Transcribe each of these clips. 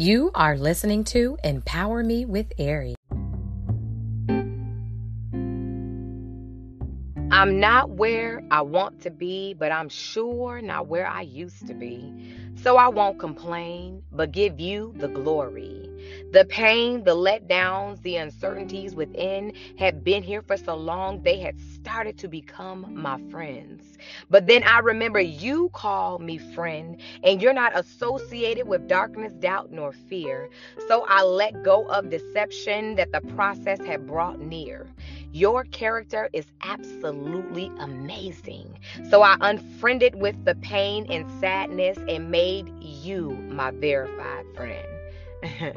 You are listening to Empower Me with Ari. I'm not where I want to be, but I'm sure not where I used to be. So I won't complain, but give you the glory. The pain, the letdowns, the uncertainties mm-hmm. within had been here for so long, they had started to become my friends. But then I remember you call me friend, and you're not associated with darkness, doubt, nor fear. So I let go of deception that the process had brought near. Your character is absolutely amazing. So I unfriended with the pain and sadness and made you my verified friend.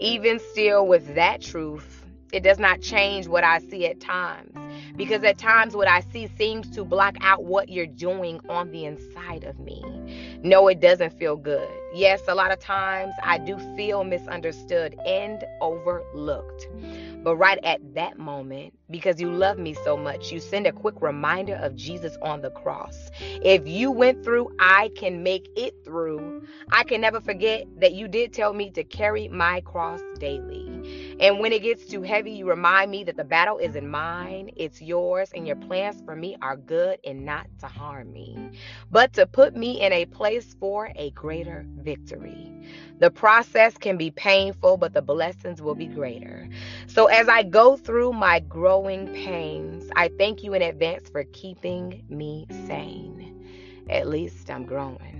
Even still, with that truth, it does not change what I see at times. Because at times, what I see seems to block out what you're doing on the inside of me. No, it doesn't feel good. Yes, a lot of times I do feel misunderstood and overlooked. But right at that moment, because you love me so much, you send a quick reminder of Jesus on the cross. If you went through, I can make it through. I can never forget that you did tell me to carry my cross daily. And when it gets too heavy, you remind me that the battle isn't mine, it's yours, and your plans for me are good and not to harm me, but to put me in a place for a greater victory. The process can be painful, but the blessings will be greater. So as I go through my growing pains, I thank you in advance for keeping me sane. At least I'm growing.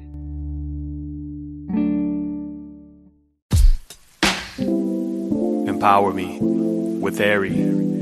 Empower me with Ari.